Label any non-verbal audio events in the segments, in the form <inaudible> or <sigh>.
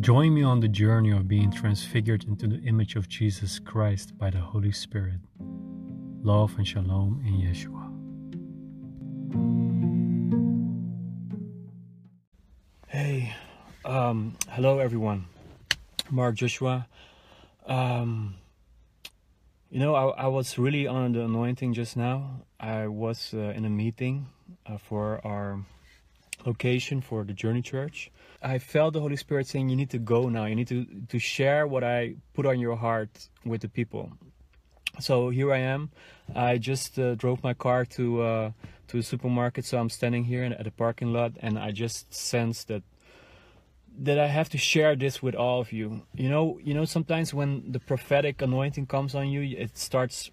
Join me on the journey of being transfigured into the image of Jesus Christ by the Holy Spirit. Love and shalom in Yeshua. Hey, um, hello everyone. Mark Joshua. Um, you know, I, I was really on the anointing just now. I was uh, in a meeting uh, for our location for the Journey Church. I felt the Holy Spirit saying, You need to go now. You need to, to share what I put on your heart with the people. So here I am. I just uh, drove my car to uh, to a supermarket, so I'm standing here at the parking lot, and I just sense that that I have to share this with all of you. You know, you know, sometimes when the prophetic anointing comes on you, it starts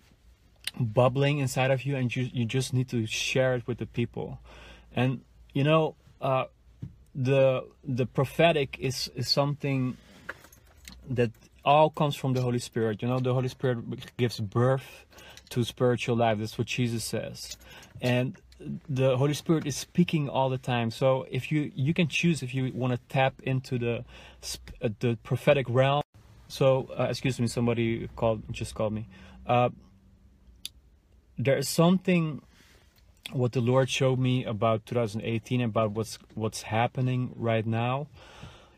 bubbling inside of you, and you you just need to share it with the people. And you know, uh, the the prophetic is is something that all comes from the Holy Spirit. You know, the Holy Spirit gives birth to spiritual life. That's what Jesus says, and the Holy Spirit is speaking all the time. So if you you can choose if you want to tap into the uh, the prophetic realm. So uh, excuse me, somebody called just called me. Uh, there is something what the Lord showed me about 2018 about what's what's happening right now.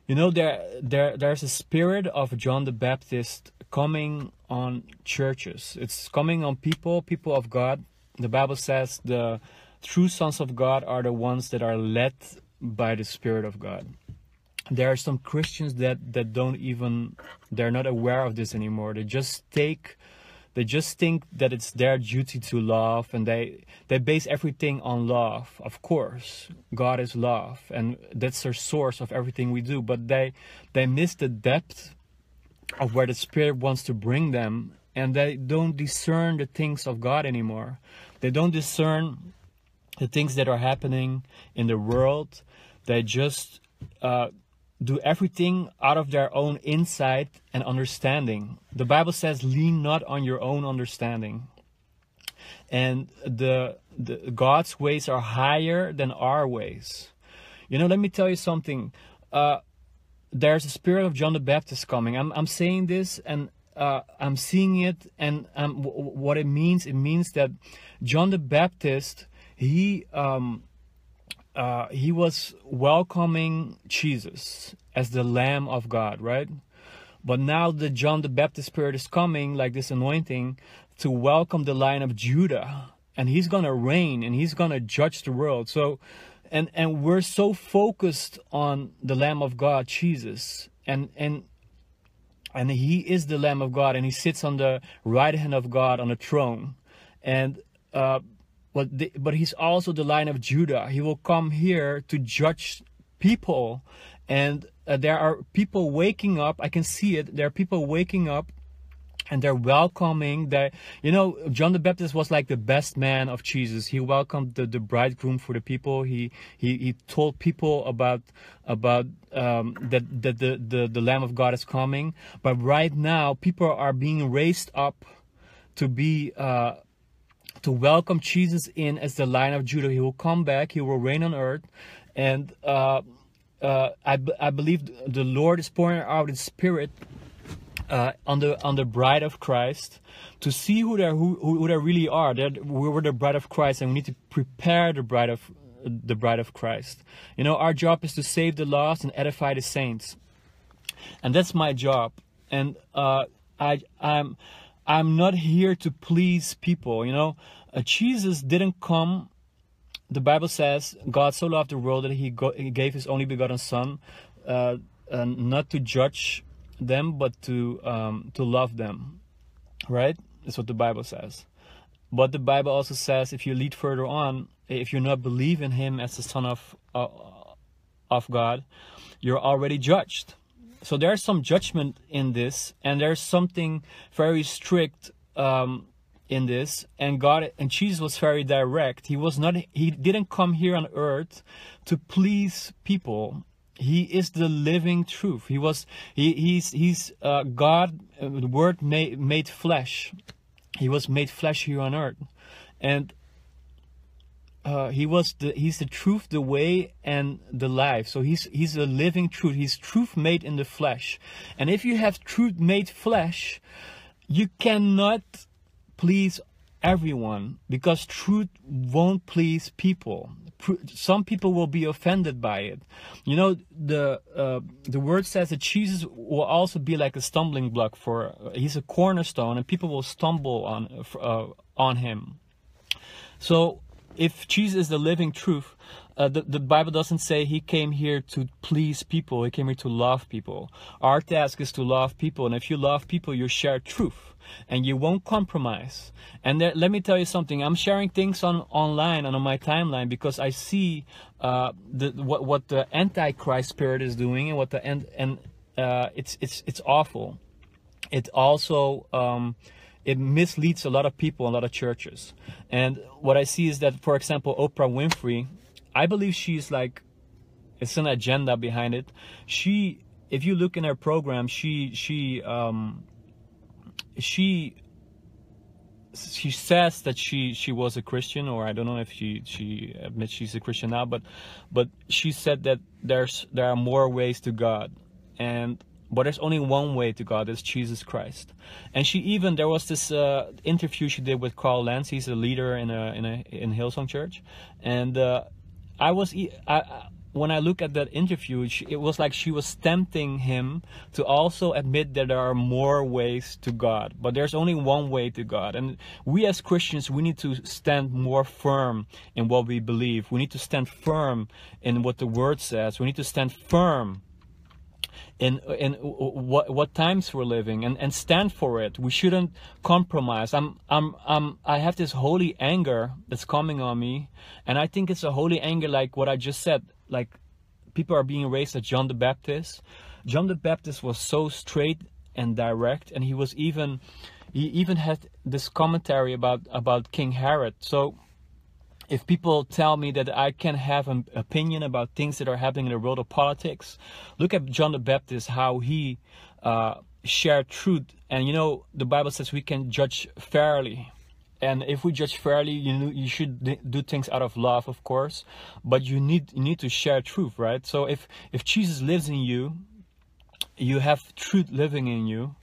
You know there there there's a spirit of John the Baptist coming on churches. It's coming on people, people of God. The Bible says the true sons of God are the ones that are led by the Spirit of God. There are some Christians that that don't even they're not aware of this anymore. They just take they just think that it's their duty to love and they they base everything on love. Of course god is love and that's the source of everything we do. But they they miss the depth of where the spirit wants to bring them and they don't discern the things of god anymore. They don't discern the things that are happening in the world. They just uh, do everything out of their own insight and understanding. The Bible says, lean not on your own understanding. And the, the God's ways are higher than our ways. You know, let me tell you something. Uh, there's a spirit of John the Baptist coming. I'm, I'm saying this and uh, I'm seeing it, and um, w- what it means, it means that John the Baptist, he um, uh, he was welcoming Jesus as the Lamb of God, right? But now the John the Baptist spirit is coming, like this anointing, to welcome the Lion of Judah, and he's gonna reign and he's gonna judge the world. So, and and we're so focused on the Lamb of God, Jesus, and and and he is the Lamb of God, and he sits on the right hand of God on the throne, and. Uh, but the, but he's also the Lion of Judah. He will come here to judge people, and uh, there are people waking up. I can see it. There are people waking up and they're welcoming that you know john the baptist was like the best man of jesus he welcomed the, the bridegroom for the people he he, he told people about about um, that, that the, the the lamb of god is coming but right now people are being raised up to be uh, to welcome Jesus in as the Lion of Judah. He will come back. He will reign on earth, and uh, uh, I, I believe the Lord is pouring out His Spirit uh, on the on the bride of Christ to see who they who, who they really are. That we're the bride of Christ, and we need to prepare the bride of the bride of Christ. You know, our job is to save the lost and edify the saints, and that's my job. And uh, I I'm I'm not here to please people. You know, uh, Jesus didn't come. The Bible says God so loved the world that He, go, he gave His only begotten Son, uh, not to judge them, but to um, to love them. Right? That's what the Bible says. But the Bible also says, if you lead further on, if you not believe in Him as the Son of uh, of God, you're already judged so there's some judgment in this and there's something very strict um, in this. And god and jesus was very direct. He was not he didn't come here on earth to please people. He is the living truth. He was he he's he's uh, god uh, the word made made flesh. He was made flesh here on earth. And uh, he was the he's the truth, the way, and the life. So he's he's a living truth. He's truth made in the flesh. And if you have truth made flesh, you cannot please everyone because truth won't please people some people will be offended by it you know the uh, the word says that jesus will also be like a stumbling block for uh, he's a cornerstone and people will stumble on uh, on him so if jesus is the living truth uh, the, the Bible doesn't say he came here to please people. He came here to love people. Our task is to love people. And if you love people, you share truth and you won't compromise. And there, let me tell you something. I'm sharing things on online and on my timeline because I see uh, the, what, what the Antichrist spirit is doing and what the and, and uh, it's it's it's awful. It also um, it misleads a lot of people, a lot of churches. And what I see is that, for example, Oprah Winfrey I believe she's like, it's an agenda behind it. She, if you look in her program, she, she, um, she, she says that she she was a Christian, or I don't know if she she admits she's a Christian now, but but she said that there's there are more ways to God, and but there's only one way to God. It's Jesus Christ. And she even there was this uh, interview she did with Carl Lentz. He's a leader in a in a in Hillsong Church, and uh, I was I, when I look at that interview, it was like she was tempting him to also admit that there are more ways to God, but there's only one way to God. And we as Christians, we need to stand more firm in what we believe. We need to stand firm in what the Word says. We need to stand firm in in what what times we're living and and stand for it. We shouldn't compromise. I'm i'm i'm i have this holy anger that's coming on me and i think it's a holy anger like what i just said like people are being raised as john the baptist. John the baptist was so straight and direct and he was even he even had this commentary about about king herod. So if people tell me that I can have an opinion about things that are happening in the world of politics, look at John the Baptist, how he uh, shared truth. And you know, the Bible says we can judge fairly. And if we judge fairly, you know, you should do things out of love, of course. But you need you need to share truth, right? So if if Jesus lives in you, you have truth living in you,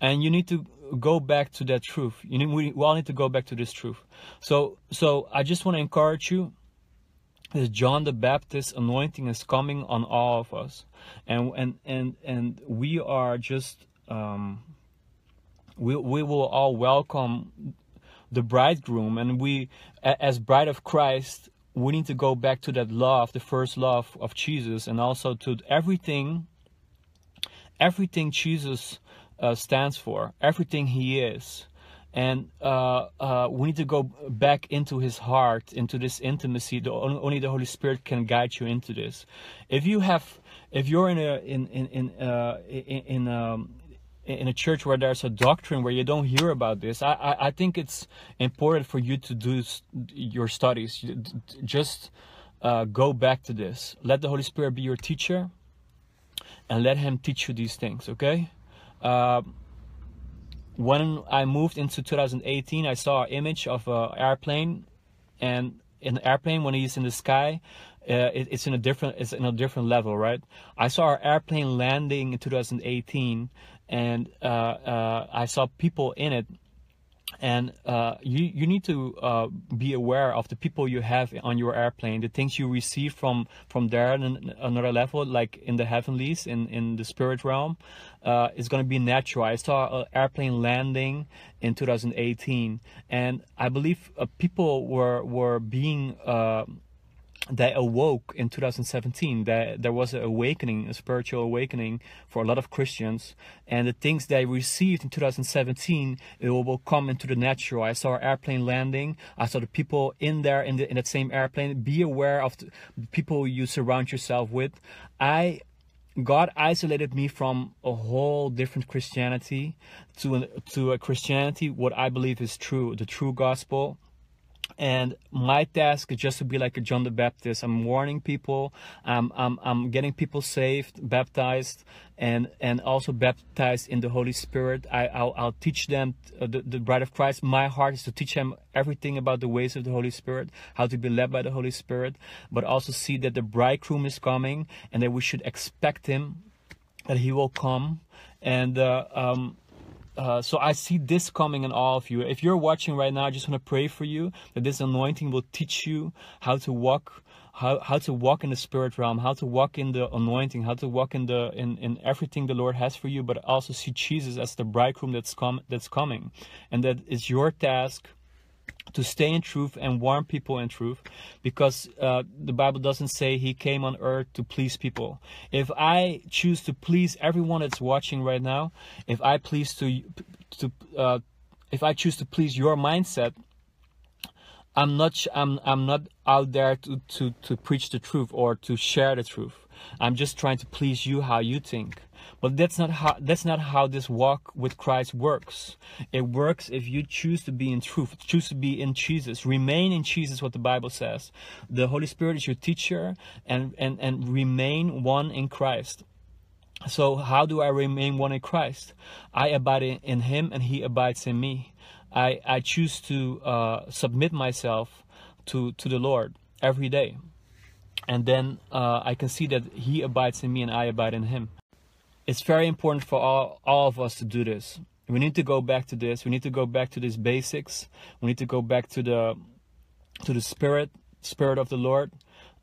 and you need to go back to that truth. You need, we, we all need to go back to this truth. So, so I just want to encourage you. That John the Baptist anointing is coming on all of us, and and and and we are just um, we we will all welcome the bridegroom, and we as bride of Christ we need to go back to that love, the first love of Jesus, and also to everything, everything Jesus uh, stands for, everything he is. And uh, uh, we need to go back into his heart, into this intimacy. The, only the Holy Spirit can guide you into this. If you have, if you're in a in in in uh, in, in um, in a church where there's a doctrine where you don't hear about this, I, I, I think it's important for you to do your studies. Just uh, go back to this. Let the Holy Spirit be your teacher and let Him teach you these things, okay? Uh, when I moved into 2018, I saw an image of an airplane, and an airplane when he's in the sky, uh, it, it's in a different it's in a different level, right? I saw an airplane landing in 2018, and uh, uh, I saw people in it and uh, you you need to uh, be aware of the people you have on your airplane, the things you receive from from there and another level, like in the heavenlies, in in the spirit realm, uh, is going to be natural. I saw an airplane landing in 2018, and I believe uh, people were were being uh, they awoke in 2017 that there was an awakening a spiritual awakening for a lot of christians. And the things they received in 2017 it will come into the natural. I saw an airplane landing. I saw the people in there in, the, in that same airplane. Be aware of the people you surround yourself with. I God isolated me from a whole different Christianity to a, to a Christianity what I believe is true, the true gospel, and my task is just to be like a John the Baptist. I'm warning people. I'm, I'm, I'm getting people saved, baptized, and and also baptized in the Holy Spirit. I, I'll, I'll teach them uh, the, the bride of Christ. My heart is to teach them everything about the ways of the Holy Spirit, how to be led by the Holy Spirit, but also see that the bridegroom is coming and that we should expect him, that he will come, and uh, um, uh, so I see this coming in all of you. If you're watching right now, I just want to pray for you that this anointing will teach you how to walk, how, how to walk in the spirit realm, how to walk in the anointing, how to walk in the in, in everything the Lord has for you, but also see Jesus as the bridegroom that's come that's coming, and that it's your task to stay in truth and warn people in truth because uh, the bible doesn't say he came on earth to please people. If i choose to please everyone that's watching right now if i please to to uh, if i choose to please your mindset i'm not i'm i'm not out there to to to preach the truth or to share the truth. I'm just trying to please you how you think but that's not how that's not how this walk with Christ works. It works if you choose to be in truth, choose to be in Jesus, remain in Jesus, what the Bible says. The Holy Spirit is your teacher and, and, and remain one in Christ. So how do I remain one in Christ? I abide in, him and he abides in me. I, I choose to uh, submit myself to, to the Lord every day. And then uh, I can see that he abides in me and I abide in him it's very important for all, all of us to do this. We need to go back to this. We need to go back to these basics. We need to go back to the to the spirit, spirit of the Lord.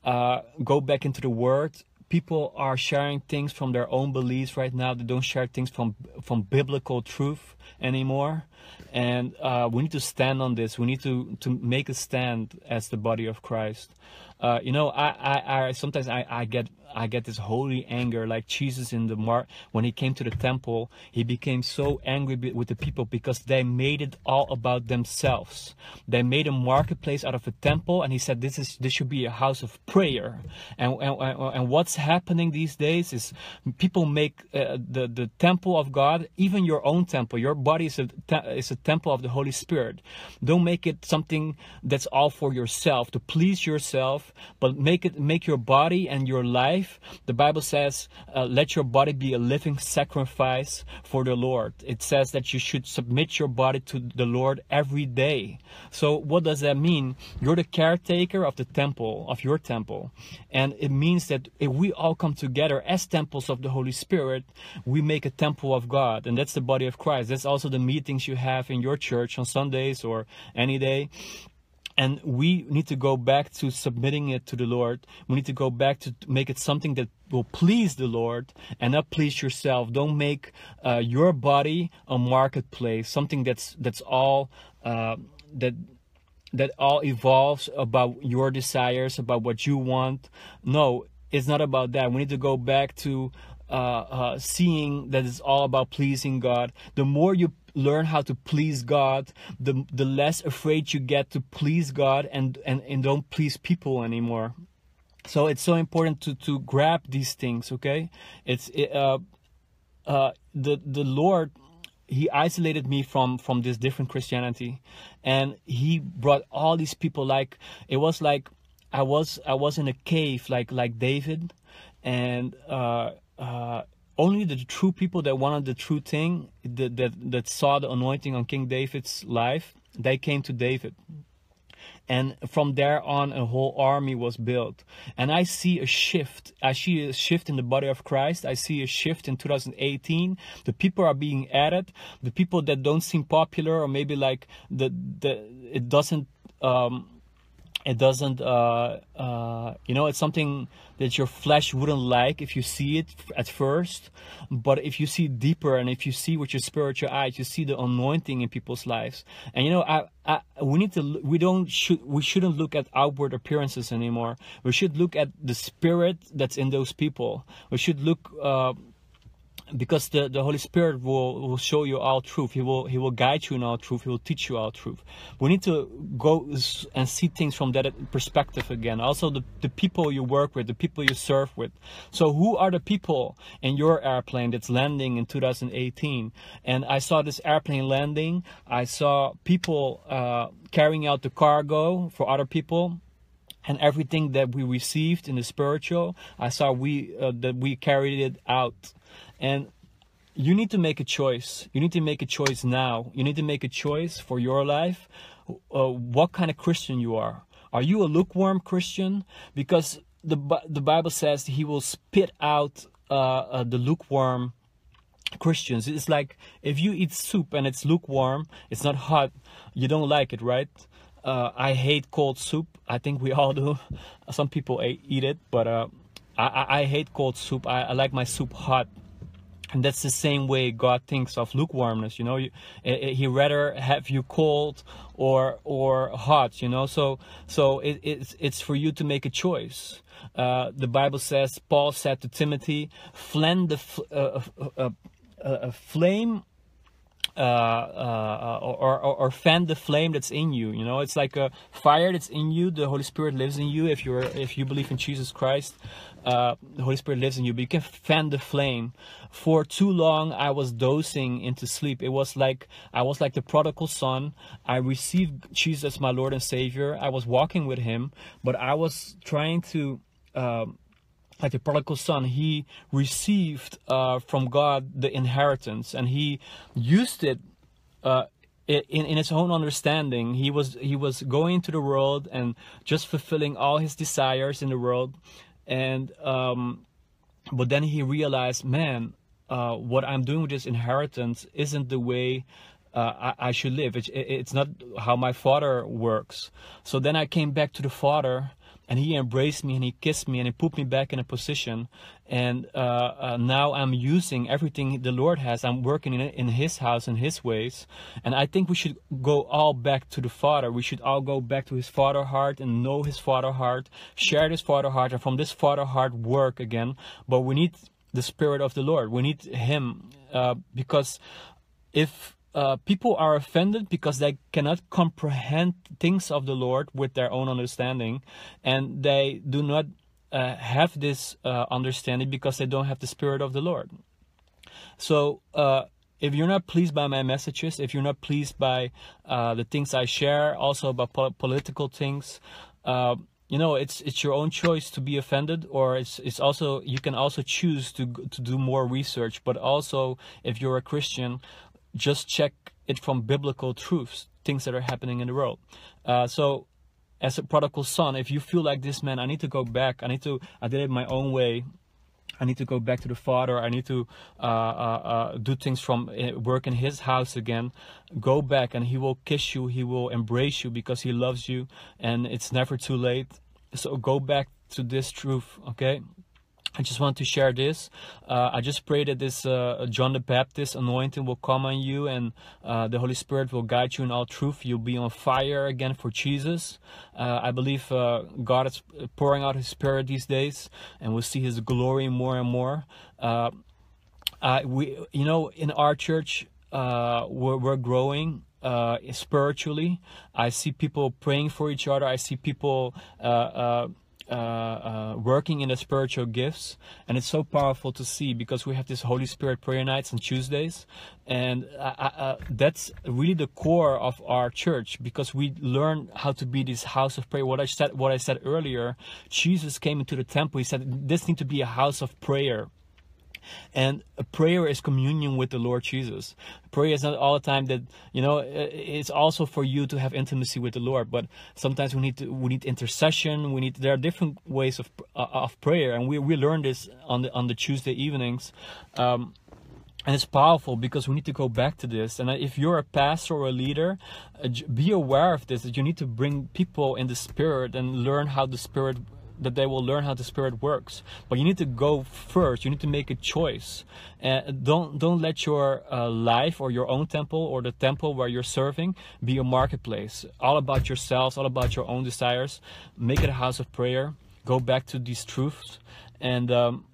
Uh, go back into the Word. People are sharing things from their own beliefs right now. They don't share things from from biblical truth anymore. And uh, we need to stand on this. We need to to make a stand as the body of Christ. Uh, you know, I, I, I sometimes I, I get I get this holy anger, like Jesus in the mar when he came to the temple, he became so angry with the people because they made it all about themselves. They made a marketplace out of a temple, and he said, "This is this should be a house of prayer." And and, and what's happening these days is people make uh, the the temple of God, even your own temple, your body is a is a temple of the Holy Spirit. Don't make it something that's all for yourself to please yourself, but make it make your body and your life life, the Bible says, uh, let your body be a living sacrifice for the Lord. It says that you should submit your body to the Lord every day. So, what does that mean? You're the caretaker of the temple, of your temple. And it means that if we all come together as temples of the Holy Spirit, we make a temple of God. And that's the body of Christ. That's also the meetings you have in your church on Sundays or any day and we need to go back to submitting it to the Lord. We need to go back to make it something that will please the Lord and not please yourself. Don't make uh, your body a marketplace, something that's that's all uh, that that all evolves about your desires, about what you want. No, it's not about that. We need to go back to uh, uh, seeing that it's all about pleasing God. The more you learn how to please God, the the less afraid you get to please God and and, and don't please people anymore. So it's so important to to grab these things. Okay, it's uh, uh, the the Lord. He isolated me from from this different Christianity, and he brought all these people. Like it was like I was I was in a cave, like like David, and uh, uh, only the true people that wanted the true thing, that, that, that saw the anointing on King David's life, they came to David. And from there on, a whole army was built. And I see a shift. I see a shift in the body of Christ. I see a shift in 2018. The people are being added. The people that don't seem popular, or maybe like the, the it doesn't um, it doesn't uh, uh, you know it's something that your flesh wouldn't like if you see it at first. But if you see deeper and if you see with your spiritual eyes you see the anointing in people's lives. And you know I, I, we need to we don't should we shouldn't look at outward appearances anymore. We should look at the spirit that's in those people. We should look uh, because the, the Holy Spirit will, will show you all truth. He will he will guide you in all truth. He will teach you all truth. We need to go and see things from that perspective again. Also the, the people you work with, the people you serve with. So who are the people in your airplane that's landing in 2018? And I saw this airplane landing. I saw people uh, carrying out the cargo for other people and everything that we received in the spiritual i saw we uh, that we carried it out and you need to make a choice. You need to make a choice now. You need to make a choice for your life. Uh, what kind of Christian you are. Are you a lukewarm Christian? Because the the Bible says He will spit out uh, uh, the lukewarm Christians. It's like if you eat soup and it's lukewarm, it's not hot, you don't like it, right? Uh, I hate cold soup. I think we all do. <laughs> Some people eat it, but uh, I, I hate cold soup. I, I like my soup hot and that's the same way God thinks of lukewarmness. You know, you, He rather have you cold or or hot. You know, so so it, it's it's for you to make a choice. Uh, the Bible says Paul said to Timothy, "Flend the uh, uh, uh, flame uh, uh, or, or, or fan the flame that's in you. You know, it's like a fire that's in you. The Holy Spirit lives in you. If you're if you believe in Jesus Christ, uh, the Holy Spirit lives in you. But you can fan the flame. For too long, I was dozing into sleep. It was like I was like the prodigal son. I received Jesus, my Lord and Savior. I was walking with Him, but I was trying to. Um, like the prodigal son, he received uh, from God the inheritance, and he used it uh, in, in his own understanding. He was he was going to the world and just fulfilling all his desires in the world, and um, but then he realized, man, uh, what I'm doing with this inheritance isn't the way uh, I, I, should live. It's, it's not how my father works. So then I came back to the father and he embraced me and he kissed me and he put me back in a position. And uh, uh, now i'm using everything the lord has. I'm working in, in his house in his ways. And i think we should go all back to the father. We should all go back to his father heart and know his father heart share this father heart and from this father heart work again. But we need the spirit of the lord. We need him uh, because if uh, people are offended because they cannot comprehend things of the Lord with their own understanding, and they do not uh, have this uh, understanding because they don't have the Spirit of the Lord. So, uh, if you're not pleased by my messages, if you're not pleased by uh, the things I share, also about po- political things, you know it's it's your own choice to be offended or it's it's also you can also choose to to do more research but also if you're a christian just check it from biblical truths, things that are happening in the world. Uh, so, as a prodigal son, if you feel like this, man, I need to go back. I need to. I did it my own way. I need to go back to the Father. I need to uh, uh, uh do things from uh, work in His house again. Go back, and He will kiss you. He will embrace you because He loves you, and it's never too late. So go back to this truth, okay? I just want to share this. Uh, I just pray that this uh, John the Baptist anointing will come on you and uh, the Holy Spirit will guide you in all truth. You'll be on fire again for Jesus. Uh, I believe uh, God is pouring out His Spirit these days and we'll see His glory more and more. Uh, we, you know, in our church, we're, we're growing spiritually. I see people praying for each other. I see people uh, uh, uh, uh, working in the spiritual gifts, and it's so powerful to see because we have this Holy Spirit prayer nights on Tuesdays, and uh, that's really the core of our church because we learn how to be this house of prayer. What I said, what I said earlier, Jesus came into the temple. He said, "This needs to be a house of prayer." And prayer is communion with the Lord Jesus. Prayer is not all the time that you know. It's also for you to have intimacy with the Lord. But sometimes we need to we need intercession. We need there are different ways of uh, of prayer, and we we learn this on the on the Tuesday evenings. Um, and it's powerful because we need to go back to this. And if you're a pastor or a leader, uh, be aware of this that you need to bring people in the spirit and learn how the spirit that they will learn how the spirit works. But you need to go first. You need to make a choice. And don't don't let your uh, life or your own temple or the temple where you're serving be a marketplace. All about yourselves all about your own desires. Make it a house of prayer. Go back to these truths. And um,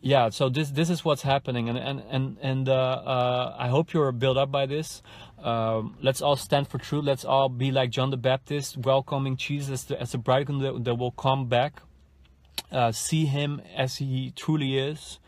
yeah so this this is what's happening and and and, and uh, uh, i hope you're built up by this. Um, let's all stand for truth. Let's all be like john the baptist welcoming jesus as the, bridegroom that, that will come back uh, see him as he truly is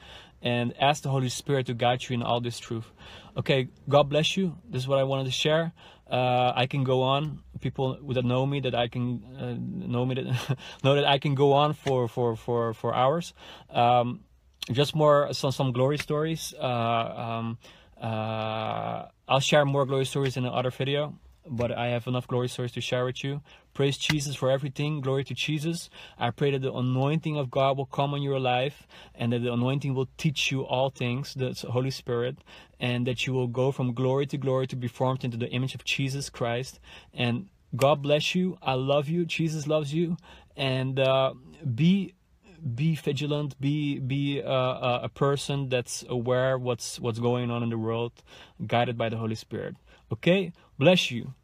and ask the holy spirit to guide you in all this truth. Okay god bless you. This is what i wanted to share. Uh, I can go on. People that know me that I can uh, know me that <laughs> know that I can go on for for for for hours. Um, just more some some glory stories. Uh, um, uh, I'll share more glory stories in another video, but I have enough glory stories to share with you. Praise Jesus for everything. Glory to Jesus. I pray that the anointing of God will come on your life and that the anointing will teach you all things, the Holy Spirit, and that you will go from glory to glory to be formed into the image of Jesus Christ. And God bless you. I love you. Jesus loves you. And uh, be be vigilant be be uh, a person that's aware what's what's going on in the world guided by the holy spirit. Okay? Bless you